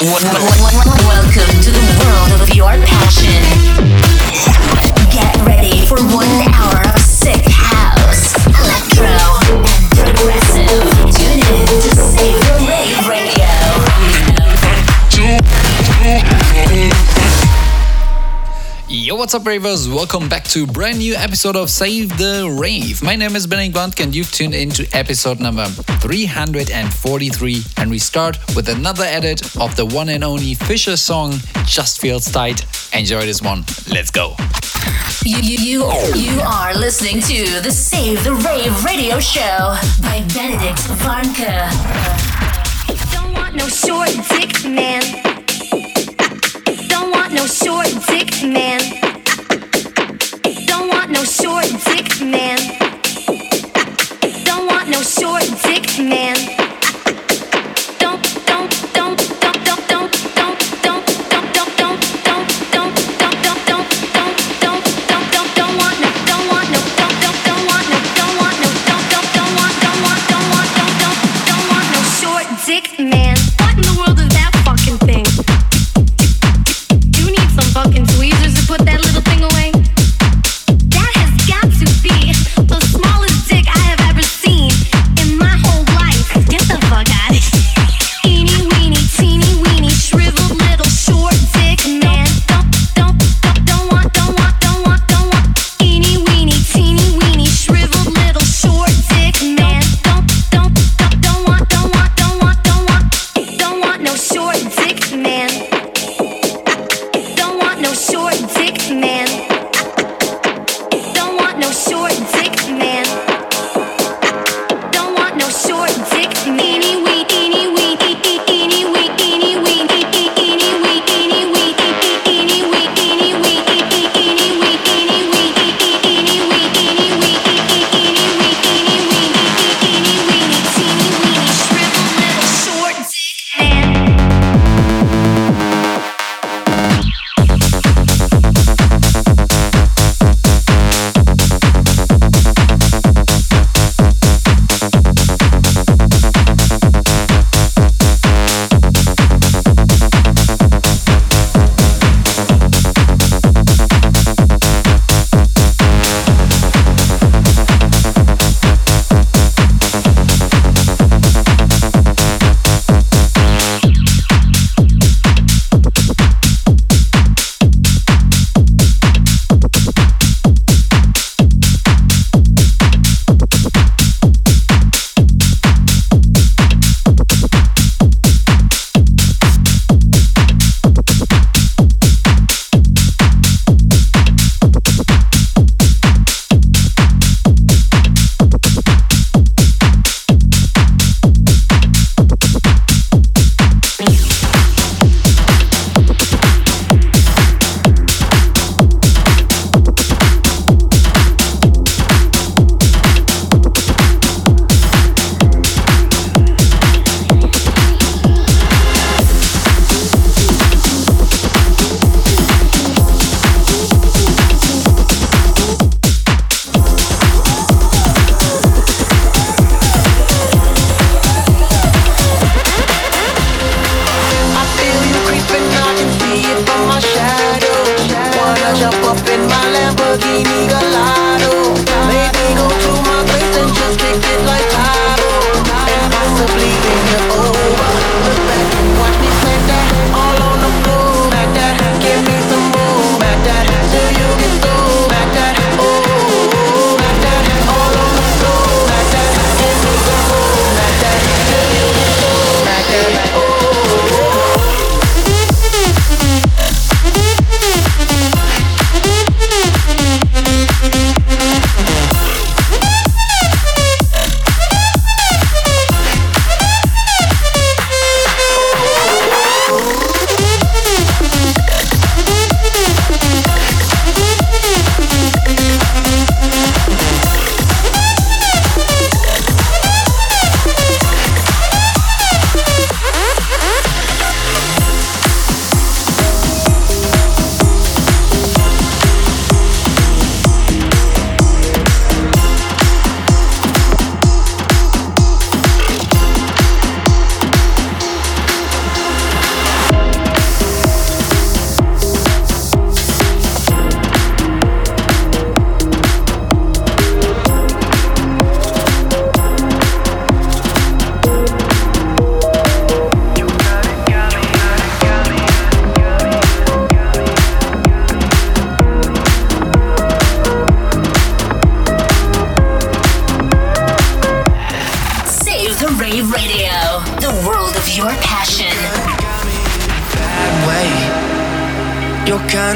Welcome to the world of your passion. Get ready for one hour of sick what's up, ravers? Welcome back to a brand new episode of Save the Rave. My name is Benning Blunt, and you've tuned into episode number 343. And we start with another edit of the one and only Fisher song, Just Feels Tight. Enjoy this one. Let's go. You, you, you, you are listening to the Save the Rave radio show by Benedict Varnka. Don't want no short dick, man Don't want no short dick man short dick man. Don't want no short dick man.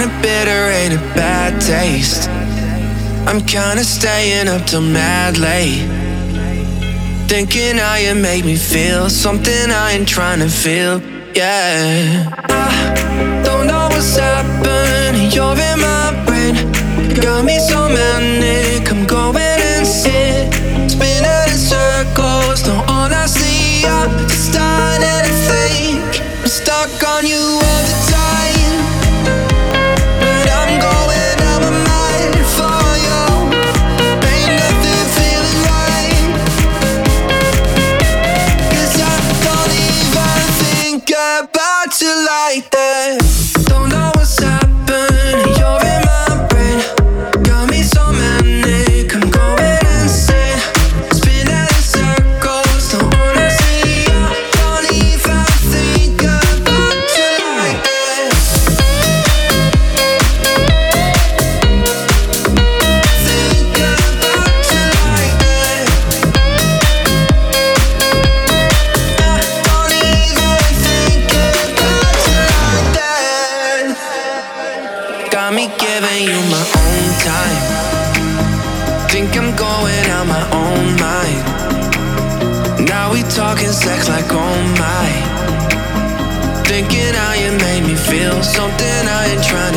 kinda bitter, ain't a bad taste. I'm kinda staying up till mad late. Thinking how you make me feel, something I ain't trying to feel, yeah. I don't know what's happened, you're in my brain. Got me so manic, I'm going insane. Spinning in circles, don't honestly, I'm starting to think. I'm stuck on you all the time. mind trying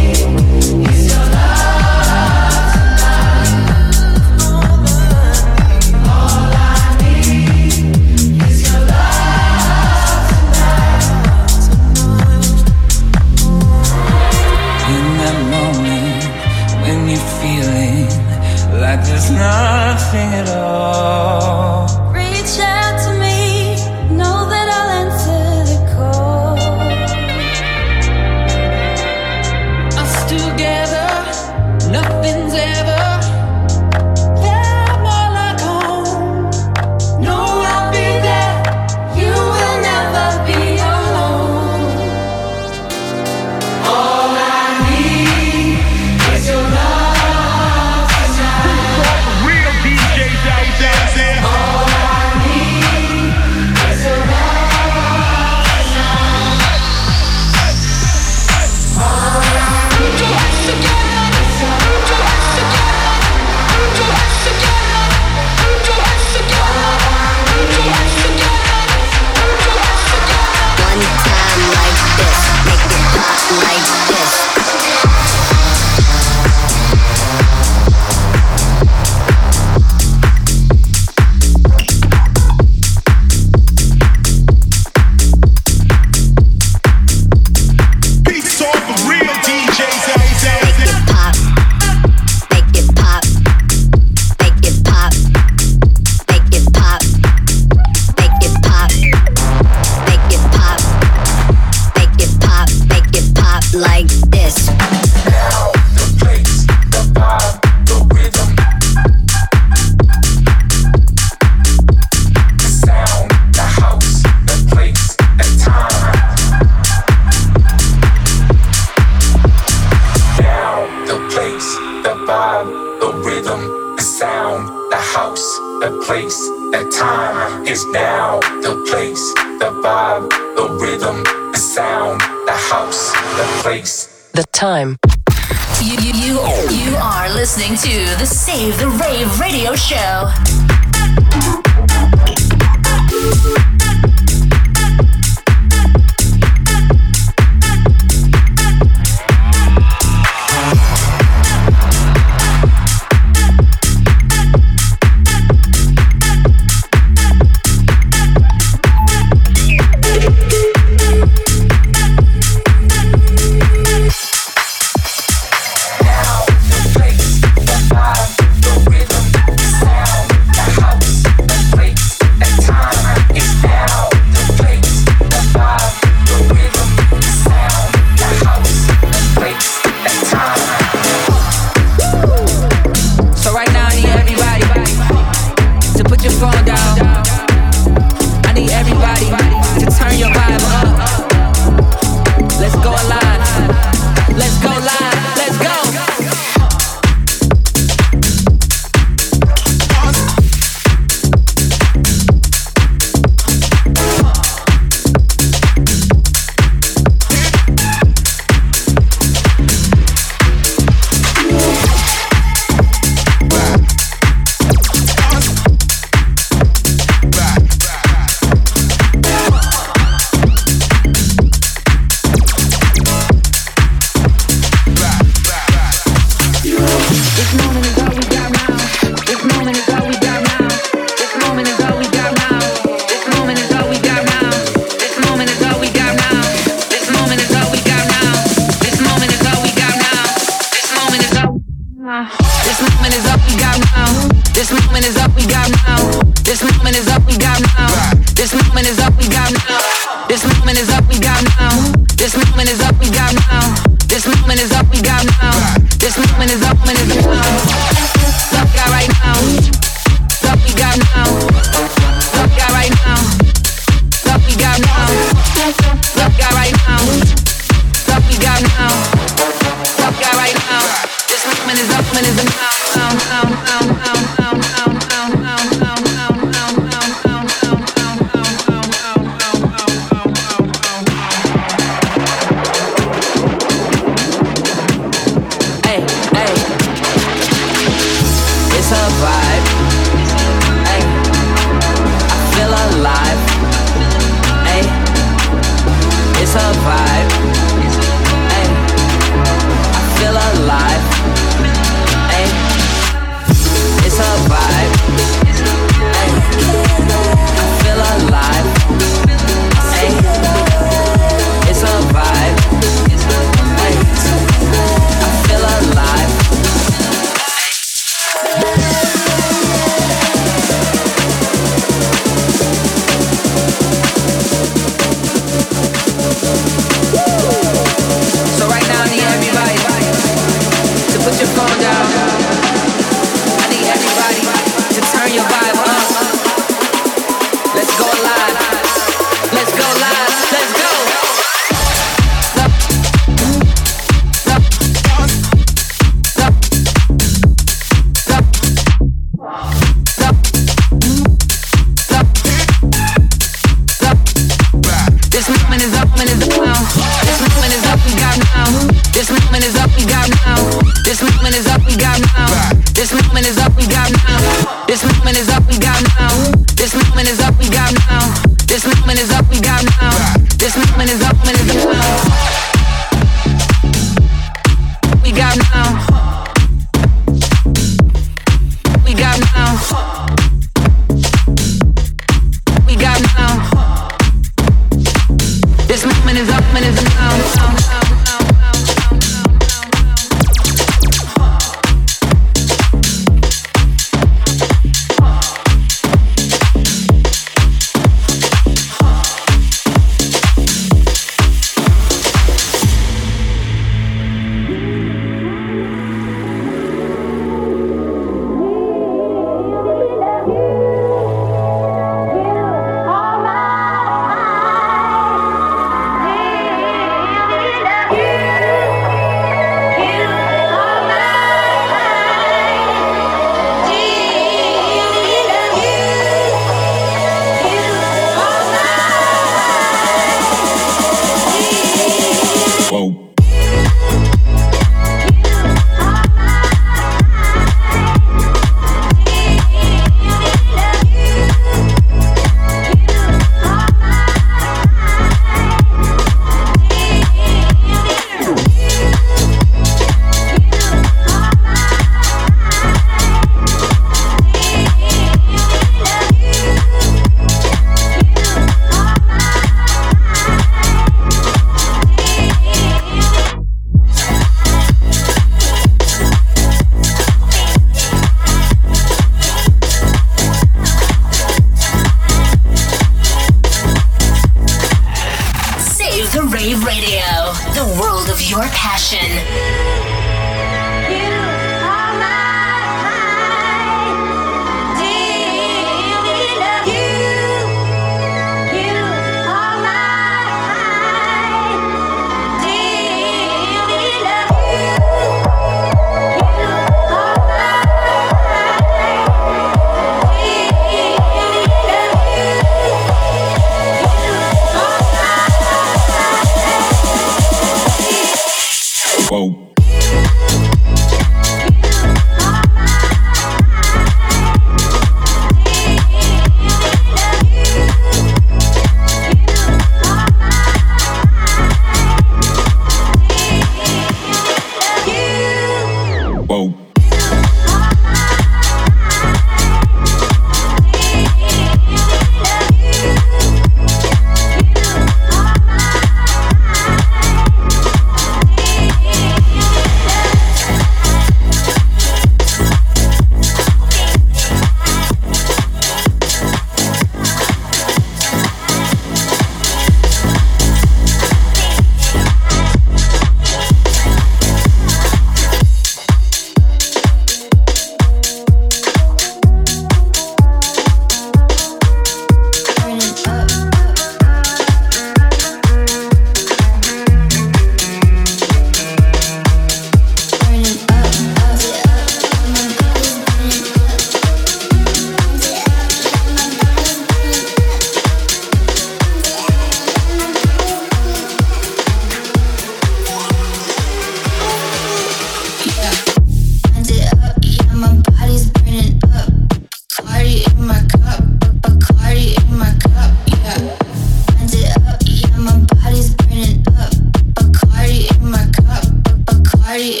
You,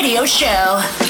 radio show.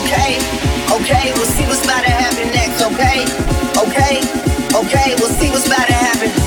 Okay, okay, we'll see what's about to happen next, okay? Okay, okay, we'll see what's about to happen.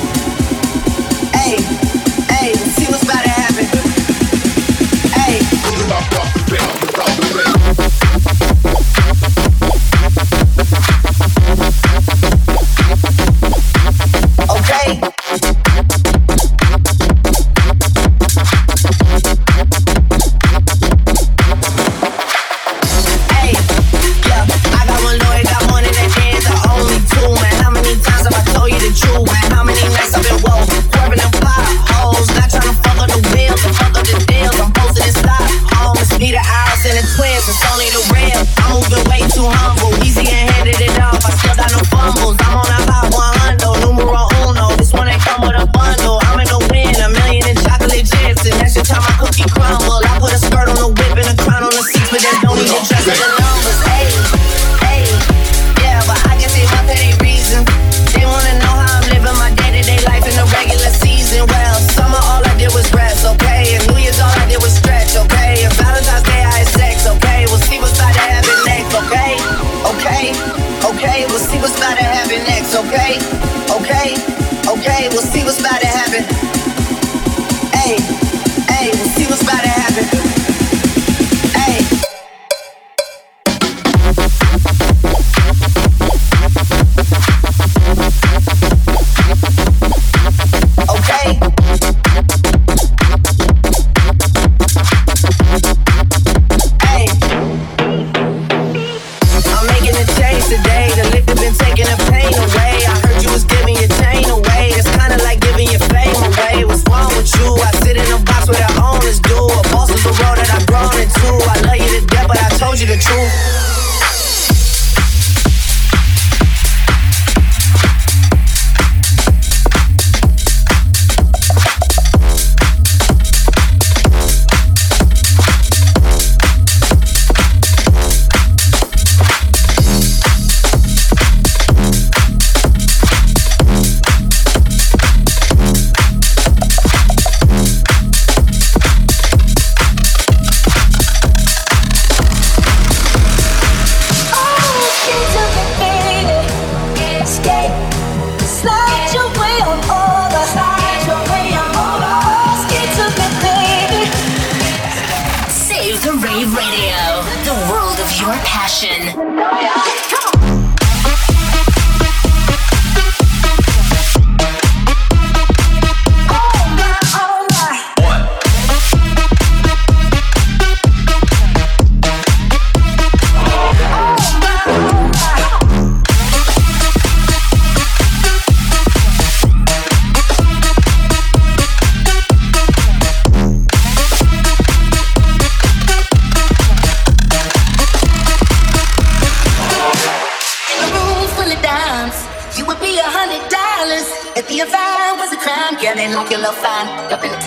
Radio, the world of your passion.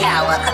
Now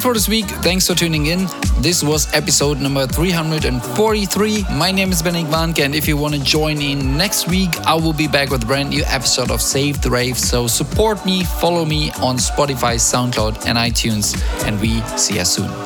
it for this week. Thanks for tuning in. This was episode number 343. My name is Benny Bank, and if you want to join in next week, I will be back with a brand new episode of Save the Rave. So support me, follow me on Spotify, SoundCloud, and iTunes, and we see you soon.